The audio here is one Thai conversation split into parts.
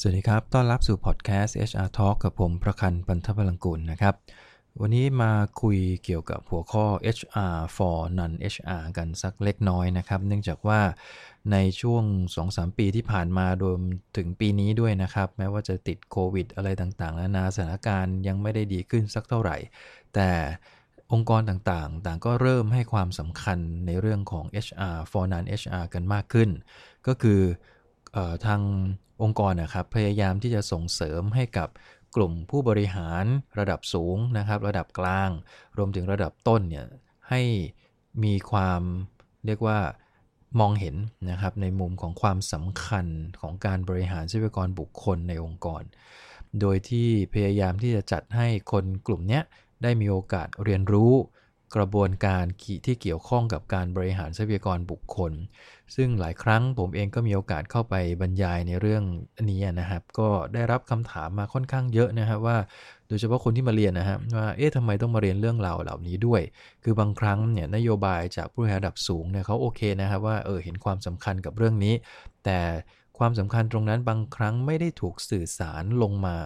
สวัสดีครับ ต้อนรับสู่พอดแคสต์ HR Talk กับผมประคันปันทพลังกุลนะครับ วันนี้มาคุยเกี่ยวกับหัวข้อ HR for non HR กันสักเล็กน้อยนะครับ เนื่องจากว่าในช่วง 2-3 ปีที่ผ่านมารวมถึงปีนี้ด้วยนะครับ แม้ว่าจะติดโควิดอะไรต่างๆนานาสถานการณ์ยังไม่ได้ดีขึ้นสักเท่าไหร่ แต่องค์กรต่างๆ ต่างก็เริ่มให้ความสำคัญในเรื่องของ HR for non HR กันมากขึ้น ก็คือ ทางองค์กรนะครับพยายามที่จะส่งเสริมให้กับกลุ่มผู้บริหารระดับสูงนะครับ ระดับกลาง รวมถึงระดับต้นเนี่ยให้มีความเรียกว่ามองเห็นนะครับในมุมของความสำคัญของการบริหารทรัพยากรบุคคลในองค์กร โดยที่พยายามที่จะจัดให้คนกลุ่มนี้ได้มีโอกาสเรียนรู้ กระบวนการที่เกี่ยวข้องกับการบริหารทรัพยากรบุคคล ซึ่งหลายครั้งผมเองก็มีโอกาสเข้าไปบรรยายในเรื่องนี้นะครับ ก็ได้รับคำถามมาค่อนข้างเยอะนะครับว่า โดยเฉพาะคนที่มาเรียนนะครับว่าเอ๊ะทำไมต้องมาเรียนเรื่องราวเหล่านี้ด้วย คือบางครั้งเนี่ยนโยบายจากผู้บริหารระดับสูงเนี่ยเขาโอเคนะครับว่าเออเห็นความสำคัญกับเรื่องนี้ แต่ความสำคัญตรงนั้นบางครั้งไม่ได้ถูกสื่อสารลงมา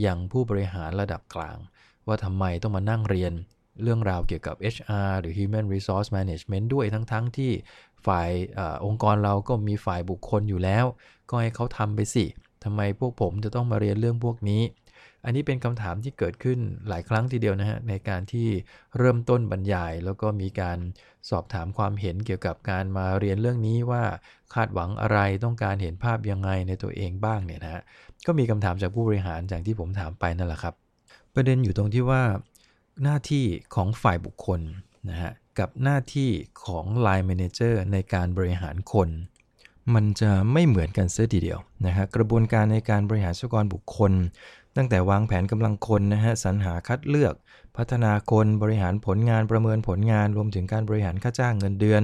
อย่างผู้บริหารระดับกลาง ว่าทำไมต้องมานั่งเรียน เรื่องราวเกี่ยวกับ HR หรือ Human Resource Management ด้วยทั้งๆทที่ฝ่ายอองค์กรเราก็มีฝ่ายบุคคลอยู่แล้ว ก็ให้เขาทำไปสิทำไมพวกผมจะต้องมาเรียนเรื่องพวกนี้ อันนี้เป็นคำถามที่เกิดขึ้นหลายครั้งทีเดียวนะฮะในการที่เริ่มต้นบรรยาย แล้วก็มีการสอบถามความเห็นเกี่ยวกับการมาเรียนเรื่องนี้ว่าคาดหวังอะไรต้องการเห็นภาพยังไงในตัวเองบ้างเนี่ยนะฮะก็มีคำถามจากผู้บริหารอย่างที่ผมถามไปนั่นแหละครับประเด็นอยู่ตรงที่ว่า หน้าที่ของฝ่ายบุคคลนะฮะกับหน้าที่ของ Line Manager ในการบริหารคน มันจะไม่เหมือนกันเสียทีเดียวนะฮะกระบวนการในการบริหารทรัพยากรบุคคล ตั้งแต่วางแผนกำลังคนนะฮะสรรหาคัดเลือก พัฒนาคนบริหารผลงานประเมินผลงาน รวมถึงการบริหารค่าจ้างเงินเดือน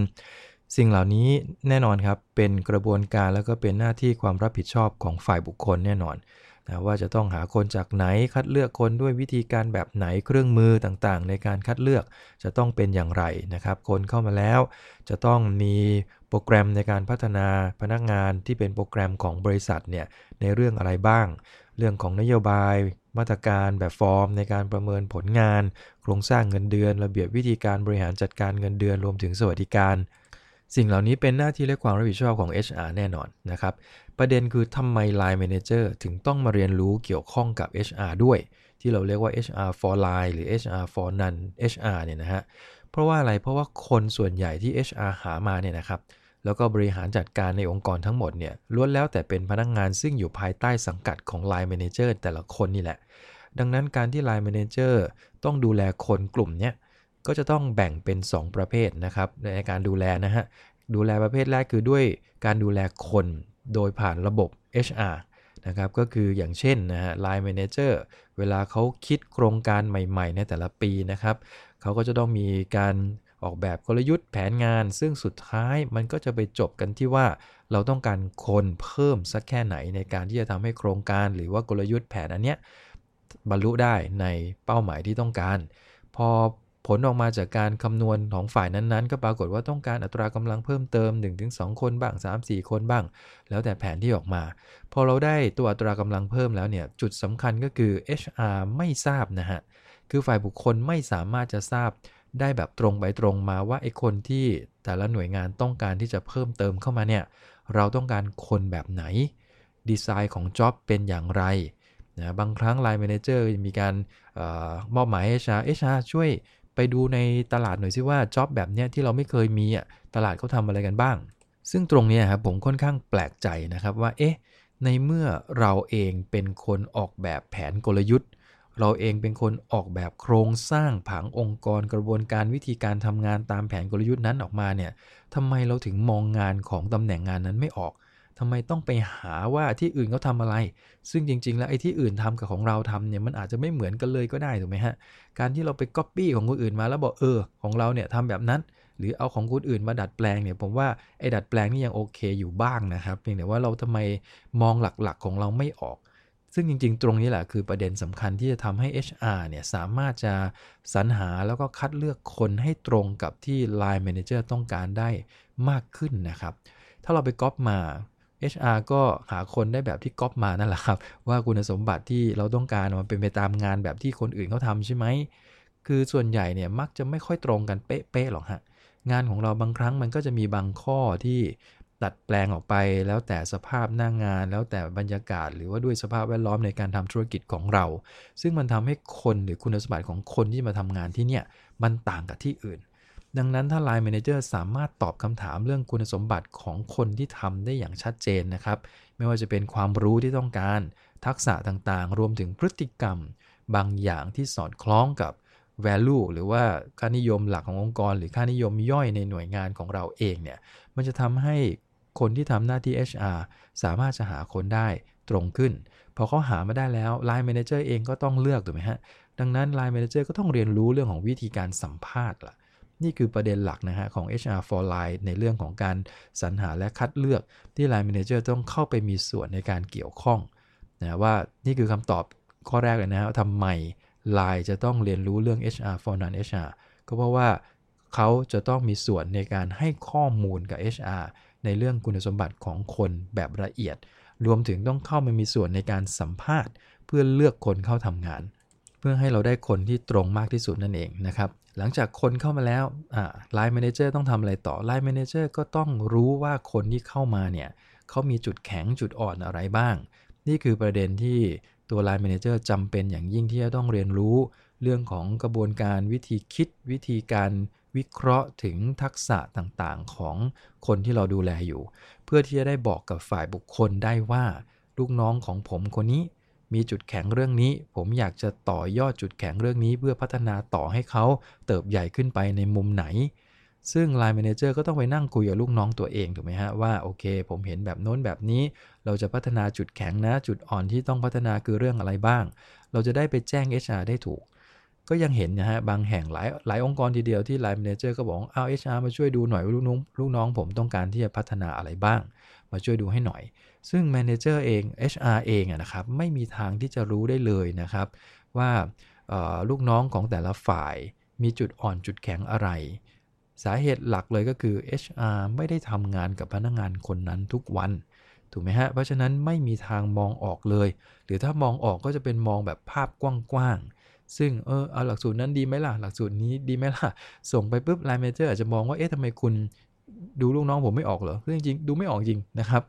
สิ่งเหล่านี้แน่นอนครับเป็นกระบวนการแล้วก็เป็นหน้าที่ความรับผิดชอบของฝ่ายบุคคลแน่นอน นะว่าจะต้องหาคนจากไหนคัดเลือกคนด้วยวิธีการแบบไหนเครื่องมือต่างๆ ในการคัดเลือกจะต้องเป็นอย่างไรนะครับ คนเข้ามาแล้วจะต้องมีโปรแกรมในการพัฒนาพนักงานที่เป็นโปรแกรมของบริษัทเนี่ยในเรื่องอะไรบ้าง เรื่องของนโยบาย มาตรการแบบฟอร์ม ในการประเมินผลงาน โครงสร้างเงินเดือน ระเบียบวิธีการบริหารจัดการเงินเดือนรวมถึงสวัสดิการสิ่งเหล่านี้เป็นหน้าที่และความรับผิดชอบของ HR แน่นอนนะครับ ประเด็นคือทำไม Line Manager ถึงต้องมาเรียนรู้เกี่ยวข้องกับ HR ด้วย ที่เราเรียกว่า HR for Line หรือ HR for non HR เนี่ยนะฮะ เพราะว่าอะไรเพราะว่าคนส่วนใหญ่ที่ HR หามาเนี่ยนะครับแล้วก็บริหารจัดการในองค์กรทั้งหมดเนี่ยล้วนแล้วแต่เป็นพนักงงานซึ่งอยู่ภายใต้สังกัดของ Line Manager แต่ละคนนี่แหละ ดังนั้นการที่ Line Manager ต้องดูแลคนกลุ่มเนี้ก็จะต้องแบ่งเป็น 2 ประเภทนะครับในการดูแลนะฮะดูแลประเภทแรกคือด้วยการดูแลคน โดยผ่านระบบ HR นะครับก็คืออย่างเช่นนะฮะ Line Manager เวลาเขาคิดโครงการใหม่ๆ ในแต่ละปีนะครับเขาก็จะต้องมีการออกแบบกลยุทธ์แผนงาน ซึ่งสุดท้ายมันก็จะไปจบกันที่ว่าเราต้องการคนเพิ่มสักแค่ไหนในการที่จะทำให้โครงการ หรือว่ากลยุทธ์แผนอันเนี้ยบรรลุได้ในเป้าหมายที่ต้องการ พอ ผลออกมาจากการคำนวณของฝ่ายนั้นๆ ก็ปรากฏว่าต้องการอัตรากำลังเพิ่มเติม 1-2 คนบ้าง 3-4 คนบ้าง แล้วแต่แผนที่ออกมา พอเราได้ตัวอัตรากำลังเพิ่มแล้วเนี่ย จุดสำคัญก็คือ HR ไม่ทราบนะฮะ คือฝ่ายบุคคลไม่สามารถจะทราบได้แบบตรงไปตรงมาว่าไอ้คนที่แต่ละหน่วยงานต้องการที่จะเพิ่มเติมเข้ามาเนี่ย เราต้องการคนแบบไหน ดีไซน์ของจ็อบเป็นอย่างไรนะบางครั้ง Line Manager มีการออมอบหมาย HR HR ช่วย ไปดูในตลาดหน่อยซิว่าจ็อบแบบเนี้ยที่เราไม่เคยมีอะตลาดเขาทำอะไรกันบ้าง ซึ่งตรงนี้ครับผมค่อนข้างแปลกใจนะครับว่าเอ๊ะในเมื่อเราเองเป็นคนออกแบบแผนกลยุทธ์ เราเองเป็นคนออกแบบโครงสร้างผังองค์กรกระบวนการวิธีการทำงานตามแผนกลยุทธ์นั้นออกมาเนี่ยทำไมเราถึงมองงานของตำแหน่งงานนั้นไม่ออก ทำไมต้องไปหาว่าที่อื่นเขาทาอะไร ซึ่งจริง ๆ แล้วไอ้ที่อื่นทำกับของเราทำเนี่ยมันอาจจะไม่เหมือนกันเลยก็ได้ถูกไหมฮะ การที่เราไปก๊อปปี้ของคนอื่นมาแล้วบอกเออของเราเนี่ยทำแบบนั้น หรือเอาของคนอื่นมาดัดแปลงเนี่ยผมว่าไอ้ดัดแปลงนี่ยังโอเคอยู่บ้างนะครับ เพียงแต่ว่าเราทำไมมองหลักๆของเราไม่ออกซึ่งจริงๆ ตรงนี้แหละคือประเด็นสำคัญที่จะทำให้ HR เนี่ยสามารถจะสรรหาแล้วก็คัดเลือกคนให้ตรงกับที่ Line Manager ต้องการได้มากขึ้นนะครับ ถ้าเราไปก๊อปมา HR ก็หาคนได้แบบที่ก๊อปมานั่นแหละครับ ว่าคุณสมบัติที่เราต้องการมันเป็นไปตามงานแบบที่คนอื่นเขาทำใช่ไหม คือส่วนใหญ่เนี่ยมักจะไม่ค่อยตรงกันเป๊ะๆหรอกฮะ งานของเราบางครั้งมันก็จะมีบางข้อที่ดัดแปลงออกไปแล้วแต่สภาพหน้างงาน แล้วแต่บรรยากาศ หรือว่าด้วยสภาพแวดล้อมในการทำธุรกิจของเรา ซึ่งมันทำให้คนหรือคุณสมบัติของคนที่มาทำงานที่เนี่ยมันต่างกับที่อื่น ดังนั้นถ้า Line Manager สามารถตอบคำถามเรื่องคุณสมบัติของคนที่ทำได้อย่างชัดเจนนะครับ ไม่ว่าจะเป็นความรู้ที่ต้องการ ทักษะต่างๆ รวมถึงพฤติกรรม บางอย่างที่สอดคล้องกับ value หรือว่าค่านิยมหลักขององค์กร หรือค่านิยมย่อยในหน่วยงานของเราเองเนี่ย มันจะทำให้คนที่ทำหน้าที่ HR สามารถจะหาคนได้ตรงขึ้น พอเขาหามาได้แล้ว Line Manager เองก็ต้องเลือกถูกไหมฮะ ดังนั้น Line Manager ก็ต้องเรียนรู้เรื่องของวิธีการสัมภาษณ์ล่ะ นี่คือประเด็นหลักนะฮะของ HR for Line ในเรื่องของการสรรหาและคัดเลือกที่ Line Manager ต้องเข้าไปมีส่วนในการเกี่ยวข้องนะว่านี่คือคำตอบข้อแรกเลยนะฮะทำไม Line จะต้องเรียนรู้เรื่อง HR for non HR ก็เพราะว่าเขาจะต้องมีส่วนในการให้ข้อมูลกับ HR ในเรื่องคุณสมบัติของคนแบบละเอียด รวมถึงต้องเข้ามามีส่วนในการสัมภาษณ์ เพื่อเลือกคนเข้าทำงาน เพื่อให้เราได้คนที่ตรงมากที่สุดนั่นเองนะครับ หลังจากคนเข้ามาแล้ว line manager ต้องทำอะไรต่อ line manager ก็ต้องรู้ว่าคนที่เข้ามาเนี่ยเขามีจุดแข็งจุดอ่อนอะไรบ้าง นี่คือประเด็นที่ตัว Line Manager จำเป็นอย่างยิ่งที่จะต้องเรียนรู้ เรื่องของกระบวนการวิธีคิด วิธีการวิเคราะห์ถึงทักษะต่างๆ ของคนที่เราดูแลอยู่ เพื่อที่จะได้บอกกับฝ่ายบุคคลได้ว่า ลูกน้องของผมคนนี้ มีจุดแข็งเรื่องนี้ ผมอยากจะต่อยอดจุดแข็งเรื่องนี้ เพื่อพัฒนาต่อให้เขาเติบใหญ่ขึ้นไปในมุมไหน ซึ่ง Line Manager ก็ต้องไปนั่งคุยกับลูกน้องตัวเองถูกไหมฮะว่าโอเค ผมเห็นแบบโน้นแบบนี้ เราจะพัฒนาจุดแข็งนะ จุดอ่อนที่ต้องพัฒนาคือเรื่องอะไรบ้าง เราจะได้ไปแจ้ง HR ได้ถูกก็ยังเห็นนะฮะบางแห่งหลายหลายองค์กรทีเดียวที่ line manager ก็บอกเอา HR มาช่วยดูหน่อยว่าลูกน้องลูกน้องผมต้องการที่จะพัฒนาอะไรบ้าง มาช่วยดูให้หน่อย ซึ่ง manager เอง HR เองนะครับไม่มีทางที่จะรู้ได้เลยนะครับ ว่าลูกน้องของแต่ละฝ่ายมีจุดอ่อนจุดแข็งอะไร สาเหตุหลักเลยก็คือ HR ไม่ได้ทำงานกับพนักงานคนนั้นทุกวัน ถูกไหมฮะ เพราะฉะนั้นไม่มีทางมองออกเลย หรือถ้ามองออกก็จะเป็นมองแบบภาพกว้างๆ ซึ่งเออเอาหลักสูตรนั้นดีไหมล่ะ หลักสูตรนี้ดีไหมล่ะ ส่งไปปุ๊บไลน์เมเจอร์อาจจะมองว่า เอ๊ะทำไมคุณ ดูลูกน้องผมไม่ออกเหรอคือจริงๆดูไม่ออกจริงนะครับ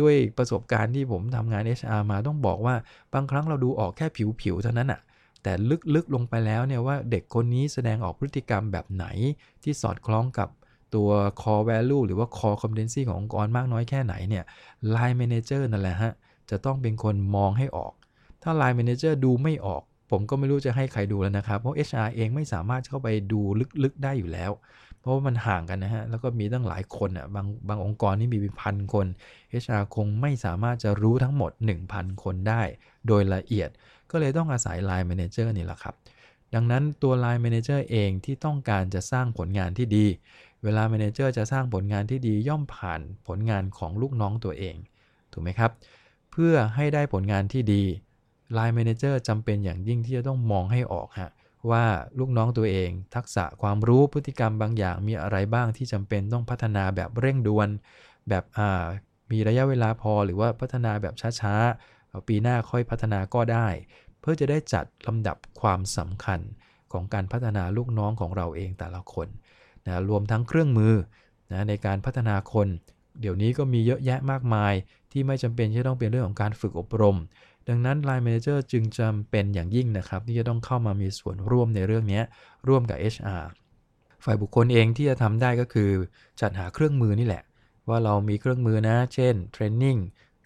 ด้วยประสบการณ์ที่ผมทำงาน HR มาต้องบอกว่าบางครั้งเราดูออกแค่ผิวๆเท่านั้นอะแต่ลึกๆลงไปแล้วเนี่ยว่าเด็กคนนี้แสดงออกพฤติกรรมแบบไหนที่สอดคล้องกับตัว core value หรือว่า core competency ขององค์กรมากน้อยแค่ไหนเนี่ย line manager นั่นแหละฮะ จะต้องเป็นคนมองให้ออก ถ้า line manager ดูไม่ออก ผมก็ไม่รู้จะให้ใครดูแล้วนะครับ เพราะ HR เองไม่สามารถเข้าไปดูลึกๆได้อยู่แล้ว เพราะว่ามันห่างกันนะฮะ แล้วก็มีตั้งหลายคนอะบางบางองค์กรนี่มีเป็นพันคน HR คงไม่สามารถจะรู้ทั้งหมด 1,000 คนได้ โดยละเอียด ก็เลยต้องอาศัย Line Manager นี่แหละครับ ดังนั้นตัว Line Manager เองที่ต้องการจะสร้างผลงานที่ดี เวลา Manager จะสร้างผลงานที่ดีย่อมผ่านผลงานของลูกน้องตัวเอง ถูกไหมครับ เพื่อให้ได้ผลงานที่ดี Line Manager จำเป็นอย่างยิ่งที่จะต้องมองให้ออกฮะ ว่าลูกน้องตัวเอง ทักษะความรู้พฤติกรรมบางอย่างมีอะไรบ้างที่จำเป็นต้องพัฒนาแบบเร่งด่วน แบบมีระยะเวลาพอหรือว่าพัฒนาแบบช้าๆปีหน้าค่อยพัฒนาก็ได้ เพื่อจะได้จัดลำดับความสำคัญของการพัฒนาลูกน้องของเราเองแต่ละคนนะรวมทั้งเครื่องมือนะในการพัฒนาคน เดี๋ยวนี้ก็มีเยอะแยะมากมาย ที่ไม่จำเป็นที่ต้องเป็นเรื่องของการฝึกอบรม ดังนั้น Line Manager จึงจำเป็นอย่างยิ่งนะครับที่จะต้องเข้ามามีส่วนร่วมในเรื่องนี้ร่วมกับ HR ฝ่ายบุคคลเองที่จะทำได้ก็คือ จัดหาเครื่องมือนี่แหละ ว่าเรามีเครื่องมือนะ เช่น Training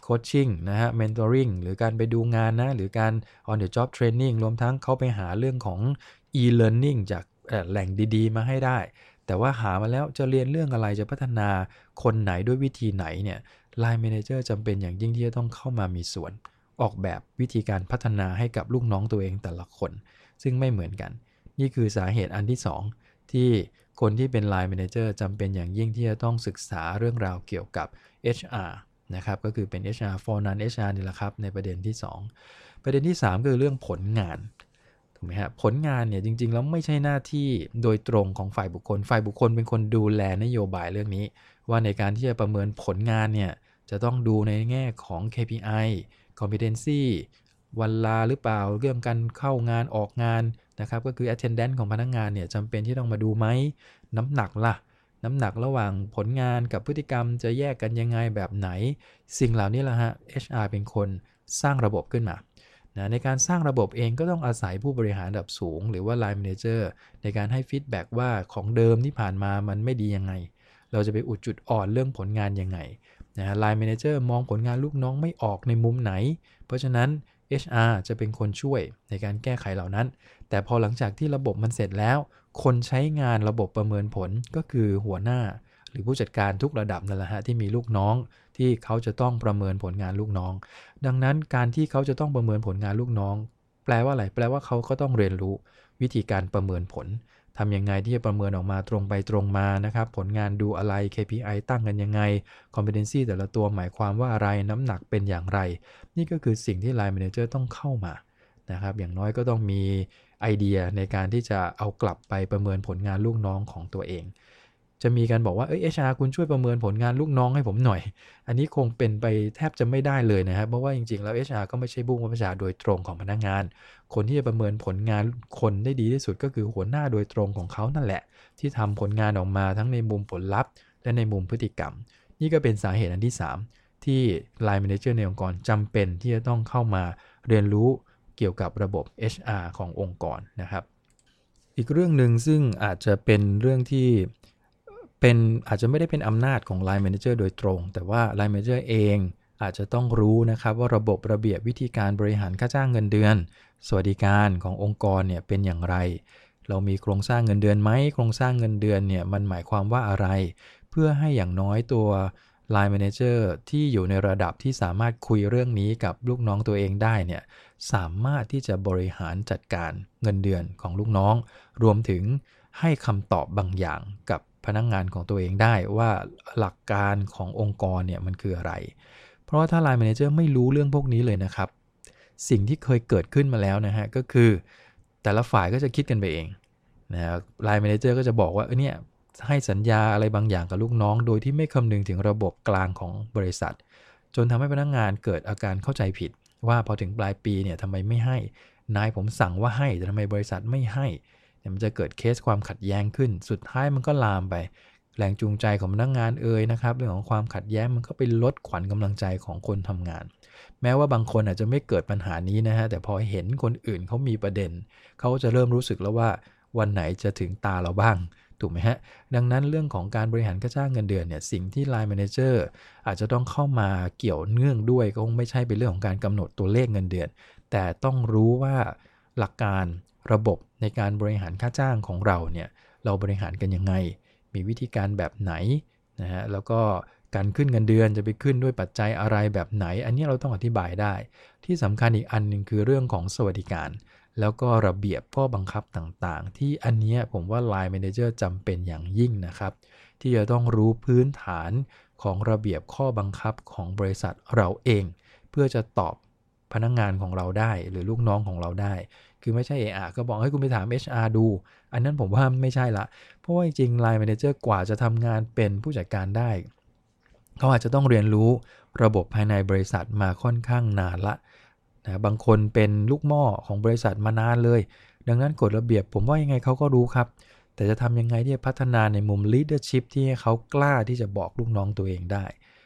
Coaching นะฮะ Mentoring หรือการไปดูงานนะ หรือการ on the job training รวมทั้งเขาไปหาเรื่องของ e-learning จากแหล่งดีๆ มาให้ได้ แต่ว่าหามาแล้วจะเรียนเรื่องอะไรจะพัฒนาคนไหนด้วยวิธีไหนเนี่ย Line Manager จำเป็นอย่างยิ่งที่จะต้องเข้ามามีส่วน ออกแบบวิธีการพัฒนาให้กับลูกน้องตัวเองแต่ละคน ซึ่งไม่เหมือนกัน นี่คือสาเหตุอันที่ 2 ที่คนที่เป็น Line Manager จำเป็นอย่างยิ่งที่จะต้องศึกษาเรื่องราวเกี่ยวกับ HR นะครับก็คือเป็น HR for non HR นี่แหละครับ ในประเด็นที่ 2 ประเด็นที่ 3 คือเรื่องผลงานถูกไหมฮะผลงานเนี่ยจริง ๆ แล้วไม่ใช่หน้าที่โดยตรงของฝ่ายบุคคล ฝ่ายบุคคลเป็นคนดูแลนโยบายเรื่องนี้ ว่าในการที่จะประเมินผลงานเนี่ยจะต้องดูในแง่ของ KPI competency วันลาหรือเปล่า เรื่องการเข้างานออกงานนะครับ ก็คือ attendance ของพนักงงานเนี่ยจำเป็นที่ต้องมาดูไหม น้ำหนักละ่ะ น้ำหนักระหว่างผลงานกับพฤติกรรมจะแยกกันยังไงแบบไหน สิ่งเหล่านี้ละฮะ HR เป็นคนสร้างระบบขึ้นมานะในการสร้างระบบเองก็ต้องอาศัยผู้บริหารระดับสูง หรือว่า Line Manager ในการให้ฟีดแบ็กว่าของเดิมที่ผ่านมามันไม่ดียังไง เราจะไปอุดจุดอ่อนเรื่องผลงานยังไง นะ Line Manager มองผลงานลูกน้องไม่ออกในมุมไหน เพราะฉะนั้น HR จะเป็นคนช่วยในการแก้ไขเหล่านั้น แต่พอหลังจากที่ระบบมันเสร็จแล้ว คนใช้งานระบบประเมินผลก็คือหัวหน้า หรือผู้จัดการทุกระดับนั่นแหละฮะที่มีลูกน้อง ที่เขาจะต้องประเมินผลงานลูกน้อง ดังนั้นการที่เขาจะต้องประเมินผลงานลูกน้อง แปลว่าอะไรแปลว่าเขาก็ต้องเรียนรู้วิธีการประเมินผล ทำยังไงที่จะประเมินออกมาตรงไปตรงมานะครับ ผลงานดูอะไร KPI ตั้งกันยังไง competency แต่ละตัวหมายความว่าอะไรน้ำหนักเป็นอย่างไร นี่ก็คือสิ่งที่ Line Manager ต้องเข้ามานะครับอย่างน้อยก็ต้องมีไอเดียในการที่จะเอากลับไปประเมินผลงานลูกน้องของตัวเอง จะมีการบอกว่าเอ้ยเอชาคุณช่วยประเมินผลงานลูกน้องให้ผมหน่อย อันนี้คงเป็นไปแทบจะไม่ได้เลยนะครับ เพราะว่าจริงๆ แล้ว HR ก็ไม่ใช่บุ้งประชาโดยตรงของพนักงาน คนที่จะประเมินผลงานคนได้ดีที่สุดก็คือหัวหน้าโดยตรงของเขานั่นแหละ ที่ทำผลงานออกมาทั้งในมุมผลลัพธ์ และในมุมพฤติกรรม นี่ก็เป็นสาเหตุอันที่ 3 ที่ Line Manager ในองค์กรจำเป็นที่จะต้องเข้ามาเรียนรู้เกี่ยวกับระบบ HR ขององค์กรนะครับ อีกเรื่องหนึ่งซึ่งอาจจะเป็นเรื่องที่ เป็นอาจจะไม่ได้เป็นอำนาจของ Line Manager โดยตรง แต่ว่า Line Manager เองอาจจะต้องรู้นะครับว่าระบบระเบียบวิธีการบริหารค่าจ้างเงินเดือน สวัสดิการขององค์กรเนี่ยเป็นอย่างไร เรามีโครงสร้างเงินเดือนไหมโครงสร้างเงินเดือนเนี่ยมันหมายความว่าอะไร เพื่อให้อย่างน้อยตัว Line Manager ที่อยู่ในระดับที่สามารถคุยเรื่องนี้กับลูกน้องตัวเองได้เนี่ยสามารถที่จะบริหารจัดการเงินเดือนของลูกน้อง รวมถึงให้คำตอบบางอย่างกับ พนักงงานของตัวเองได้ว่าหลักการขององค์กรเนี่ยมันคืออะไร เพราะว่าถ้า Line Manager ไม่รู้เรื่องพวกนี้เลยนะครับ สิ่งที่เคยเกิดขึ้นมาแล้วนะฮะก็คือ แต่ละฝ่ายก็จะคิดกันไปเองนะไลน์แมเนเจอร์ก็จะบอกว่าเนี่ยให้สัญญาอะไรบางอย่างกับลูกน้อง โดยที่ไม่คำนึงถึงระบบกลางของบริษัท จนทำให้พนักงงานเกิดอาการเข้าใจผิด ว่าพอถึงปลายปีเนี่ยทำไมไม่ให้ นายผมสั่งว่าให้แต่ทำไมบริษัทไม่ให้ มันจะเกิดเคสความขัดแย้งขึ้น สุดท้ายมันก็ลามไป แรงจูงใจของพนักงงานเอ่ยนะครับเรื่องของความขัดแย้งมันก็ไปลดขวัญกำลังใจของคนทำงาน แม้ว่าบางคนอาจจะไม่เกิดปัญหานี้นะฮะแต่พอเห็นคนอื่นเขามีประเด็นเขาจะเริ่มรู้สึกแล้วว่าวันไหนจะถึงตาเราบ้างถูกไหมฮะ ดังนั้นเรื่องของการบริหารค่าจ้างเงินเดือนเนี่ยสิ่งที่ Line Manager อาจจะต้องเข้ามาเกี่ยวเนื่องด้วยก็คงไม่ใช่เป็นเรื่องของการกำหนดตัวเลขเงินเดือน แต่ต้องรู้ว่าหลักการ ระบบในการบริหารค่าจ้างของเราเนี่ยเราบริหารกันยังไง มีวิธีการแบบไหนนะฮะแล้วก็การขึ้นเงินเดือนจะไปขึ้นด้วยปัจจัยอะไรแบบไหน อันนี้เราต้องอธิบายได้ ที่สำคัญอีกอันหนึ่งคือเรื่องของสวัสดิการ แล้วก็ระเบียบข้อบังคับต่างๆ ที่อันนี้ผมว่า Line Manager จำเป็นอย่างยิ่งนะครับ ที่จะต้องรู้พื้นฐานของระเบียบข้อบังคับของบริษัทเราเอง เพื่อจะตอบพนักงงานของเราได้ หรือลูกน้องของเราได้ คือไม่ใช่เออก็บอกให้คุณไปถาม HR ดู อันนั้นผมว่าไม่ใช่ละ เพราะว่าจริงๆ Line Manager กว่าจะทำงานเป็นผู้จัดการได้ เขาอาจจะต้องเรียนรู้ระบบภายในบริษัทมาค่อนข้างนานละนะบางคนเป็นลูกหม้อของบริษัทมานานเลย ดังนั้นกฎระเบียบผมว่ายังไงเขาก็รู้ครับ แต่จะทำยังไงที่จะพัฒนาในมุม leadership ที่ให้เขากล้าที่จะบอกลูกน้องตัวเองได้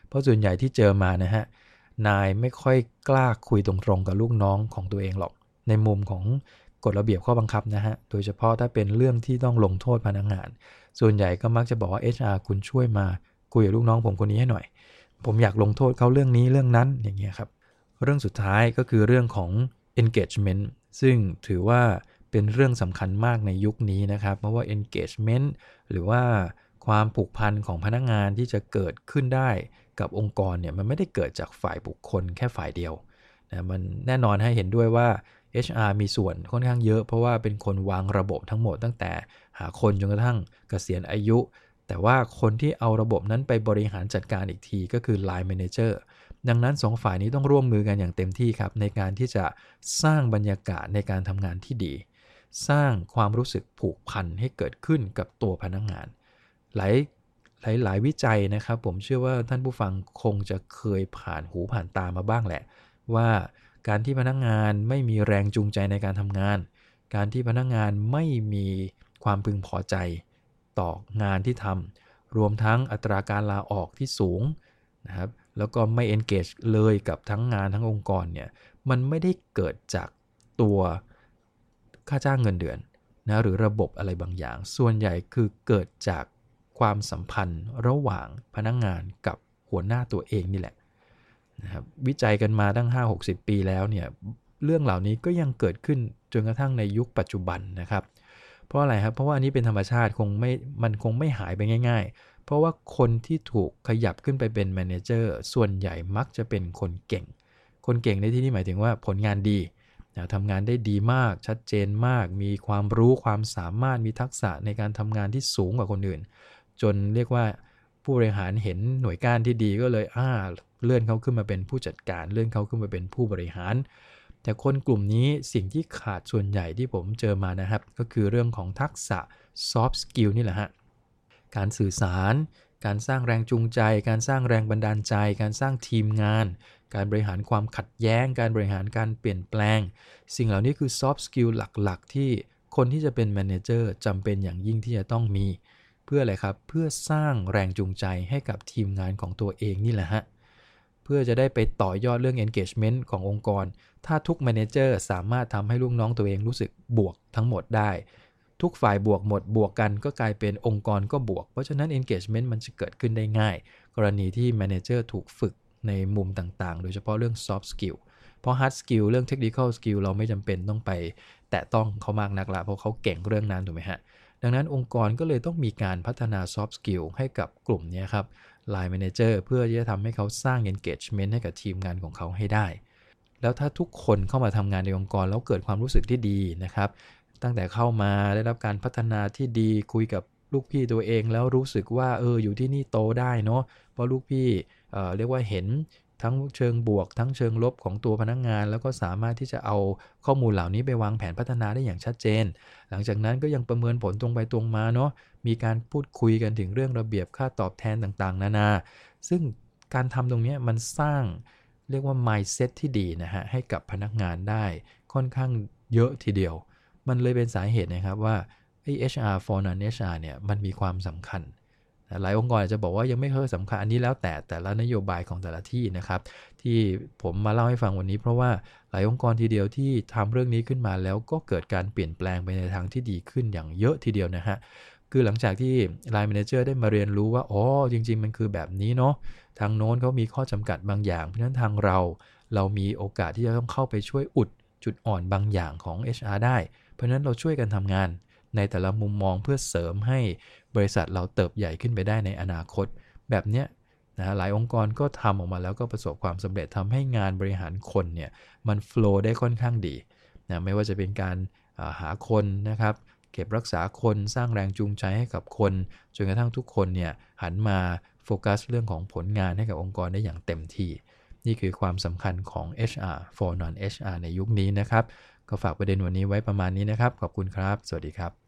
เพราะส่วนใหญ่ที่เจอมานะฮะนายไม่ค่อยกล้าคุยตรงๆกับลูกน้องของตัวเองหรอก ในมุมของกฎระเบียบข้อบังคับนะฮะ โดยเฉพาะถ้าเป็นเรื่องที่ต้องลงโทษพนักงาน ส่วนใหญ่ก็มักจะบอกว่า HR คุณช่วยมาคุยกับลูกน้องผมคนนี้ให้หน่อย ผมอยากลงโทษเขาเรื่องนี้เรื่องนั้นอย่างเงี้ยครับ เรื่องสุดท้ายก็คือเรื่องของ engagement ซึ่งถือว่าเป็นเรื่องสำคัญมากในยุคนี้นะครับ เพราะว่า engagement หรือว่าความผูกพันของพนักงานที่จะเกิดขึ้นได้กับองค์กรเนี่ยมันไม่ได้เกิดจากฝ่ายบุคคลแค่ฝ่ายเดียว นะมันแน่นอนให้เห็นด้วยว่า HR มีส่วนค่อนข้างเยอะ เพราะว่าเป็นคนวางระบบทั้งหมดตั้งแต่หาคนจนกระทั่งเกษียณอายุ แต่ว่าคนที่เอาระบบนั้นไปบริหารจัดการอีกทีก็คือ Line Manager ดังนั้นสองฝ่ายนี้ต้องร่วมมือกันอย่างเต็มที่ครับ ในการที่จะสร้างบรรยากาศในการทำงานที่ดี สร้างความรู้สึกผูกพันให้เกิดขึ้นกับตัวพนักงงาน หลายหลายๆวิจัยนะครับ ผมเชื่อว่าท่านผู้ฟังคงจะเคยผ่านหูผ่านตามาบ้างแหละ ว่าการที่พนักงงานไม่มีแรงจูงใจในการทำงาน การที่พนักงงานไม่มีความพึงพอใจ ต่องานที่ทำรวมทั้งอัตราการลาออกที่สูงนะครับแล้วก็ไม่ engage เลยกับทั้งงานทั้งองค์กรเนี่ยมันไม่ได้เกิดจากตัวค่าจ้างเงินเดือนนะหรือระบบอะไรบางอย่าง ส่วนใหญ่คือเกิดจากความสัมพันธ์ระหว่างพนักงงานกับหัวหน้าตัวเองนี่แหละ นะครับวิจัยกันมาตั้ง 5-60 ปีแล้วเนี่ยเรื่องเหล่านี้ก็ยังเกิดขึ้นจนกระทั่งในยุคปัจจุบันนะครับ เพราะอะไรครับ เพราะว่าอันนี้เป็นธรรมชาติคงไม่มันคงไม่หายไปง่าย ๆ เพราะว่าคนที่ถูกขยับขึ้นไปเป็นแมเนเจอร์ส่วนใหญ่มักจะเป็นคนเก่ง คนเก่งในที่นี้หมายถึงว่าผลงานดีทำงานได้ดีมาก ชัดเจนมาก มีความรู้ความสามารถมีทักษะในการทำงานที่สูงกว่าคนอื่น จนเรียกว่า ผู้บริหารเห็นหน่วยการที่ดีก็เลยอ่าเลื่อนเขาขึ้นมาเป็นผู้จัดการ เลื่อนเขาขึ้นมาเป็นผู้บริหาร แต่คนกลุ่มนี้สิ่งที่ขาดส่วนใหญ่ที่ผมเจอมานะครับ ก็คือเรื่องของทักษะ soft skill นี่แหละฮะการสื่อสาร การสร้างแรงจูงใจ การสร้างแรงบันดาลใจ การสร้างทีมงาน การบริหารความขัดแย้ง การบริหารการเปลี่ยนแปลง สิ่งเหล่านี้คือ soft skill หลักๆ ที่คนที่จะเป็นแมเนเจอร์จำเป็นอย่างยิ่งที่จะต้องมี เพื่ออะไรครับ เพื่อสร้างแรงจูงใจให้กับทีมงานของตัวเองนี่แหละฮะ เพื่อจะได้ไปต่อยอดเรื่อง engagement ขององค์กร ถ้าทุก manager สามารถทำให้ลูกน้องตัวเองรู้สึกบวกทั้งหมดได้ ทุกฝ่ายบวกหมดบวกกันก็กลายเป็นองค์กรก็บวก เพราะฉะนั้น engagement มันจะเกิดขึ้นได้ง่าย กรณีที่ manager ถูกฝึกในมุมต่างๆ โดยเฉพาะเรื่อง soft skill เพราะ hard skill เรื่อง technical skill เราไม่จำเป็นต้องไปแตะต้องเขามากนักละเพราะเขาเก่งเรื่องนั้นถูกไหมฮะ ดังนั้นองค์กรก็เลยต้องมีการพัฒนา soft skill ให้กับกลุ่มนี้ครับ line manager เพื่อที่จะทำให้เขาสร้าง engagement ให้กับทีมงานของเขาให้ได้ แล้วถ้าทุกคนเข้ามาทำงานในองค์กรแล้วเกิดความรู้สึกที่ดีนะครับ ตั้งแต่เข้ามาได้รับการพัฒนาที่ดีคุยกับลูกพี่ตัวเองแล้วรู้สึกว่าเอออยู่ที่นี่โตได้เนาะเพราะลูกพี่เเรียกว่าเห็น ทั้งเชิงบวก ทั้งเชิงลบของตัวพนักงงาน แล้วก็สามารถที่จะเอาข้อมูลเหล่านี้ไปวางแผนพัฒนาได้อย่างชัดเจน หลังจากนั้นก็ยังประเมินผลตรงไปตรงมาเนาะมีการพูดคุยกันถึงเรื่องระเบียบค่าตอบแทนต่างๆ นานา ซึ่งการทำตรงนี้มันสร้างเรียกว่า mindset ที่ดีนะฮะให้กับพนักงานได้ค่อนข้างเยอะทีเดียว มันเลยเป็นสาเหตุนะครับว่าไอ้ HR for non HR เนี่ยมันมีความสำคัญ หลายองค์กรอาจจะบอกว่ายังไม่เคยสำคัญอันนี้แล้วแต่แต่ละนโยบายของแต่ละที่นะครับ ที่ผมมาเล่าให้ฟังวันนี้เพราะว่าหลายองค์กรทีเดียวที่ทำเรื่องนี้ขึ้นมาแล้วก็เกิดการเปลี่ยนแปลงไปในทางที่ดีขึ้นอย่างเยอะทีเดียวนะฮะคือหลังจากที่ Line Manager ได้มาเรียนรู้ว่าอ๋อจริง ๆ มันคือแบบนี้เนาะทางโน้นเขามีข้อจำกัดบางอย่าง เพราะฉะนั้นทางเรา เรามีโอกาสที่จะต้องเข้าไปช่วยอุดจุดอ่อนบางอย่างของ HR ได้ เพราะฉะนั้นเราช่วยกันทำงาน ในแต่ละมุมมองเพื่อเสริมให้บริษัทเราเติบใหญ่ขึ้นไปได้ในอนาคต แบบเนี้ยนะหลายองค์กรก็ทำออกมาแล้วก็ประสบความสำเร็จทำให้งานบริหารคนเนี่ยมันฟลอ์ได้ค่อนข้างดีนะไม่ว่าจะเป็นการหาคนนะครับ เก็บรักษาคนสร้างแรงจูงใจให้กับคนจนกระทั่งทุกคนเนี่ยหันมาโฟกัสเรื่องของผลงานให้กับองค์กรได้อย่างเต็มที่ นี่คือความสำคัญของ HR for non HR ในยุคนี้นะครับ ก็ฝากประเด็นวันนี้ไว้ประมาณนี้นะครับ ขอบคุณครับ สวัสดีครับ